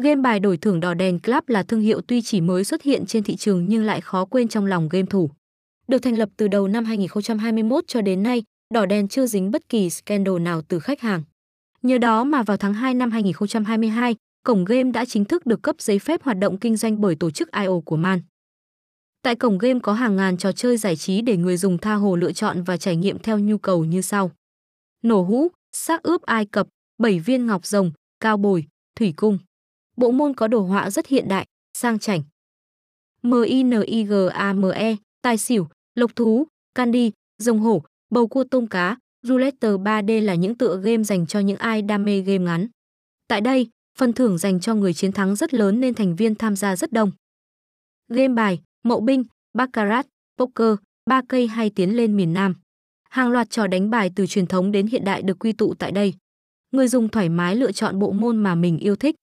Game bài đổi thưởng đỏ đèn Club là thương hiệu tuy chỉ mới xuất hiện trên thị trường nhưng lại khó quên trong lòng game thủ. Được thành lập từ đầu năm 2021 cho đến nay, đỏ đèn chưa dính bất kỳ scandal nào từ khách hàng. Nhờ đó mà vào tháng 2 năm 2022, cổng game đã chính thức được cấp giấy phép hoạt động kinh doanh bởi tổ chức IO của Man. Tại cổng game có hàng ngàn trò chơi giải trí để người dùng tha hồ lựa chọn và trải nghiệm theo nhu cầu như sau. Nổ hũ, xác ướp Ai Cập, bảy viên ngọc rồng, cao bồi, thủy cung. Bộ môn có đồ họa rất hiện đại, sang chảnh. MINIGAME, tài xỉu, lộc thú, candy, rồng hổ, bầu cua tôm cá, roulette 3D là những tựa game dành cho những ai đam mê game ngắn. Tại đây, phần thưởng dành cho người chiến thắng rất lớn nên thành viên tham gia rất đông. Game bài, mậu binh, baccarat, poker, ba cây hay tiến lên miền Nam. Hàng loạt trò đánh bài từ truyền thống đến hiện đại được quy tụ tại đây. Người dùng thoải mái lựa chọn bộ môn mà mình yêu thích,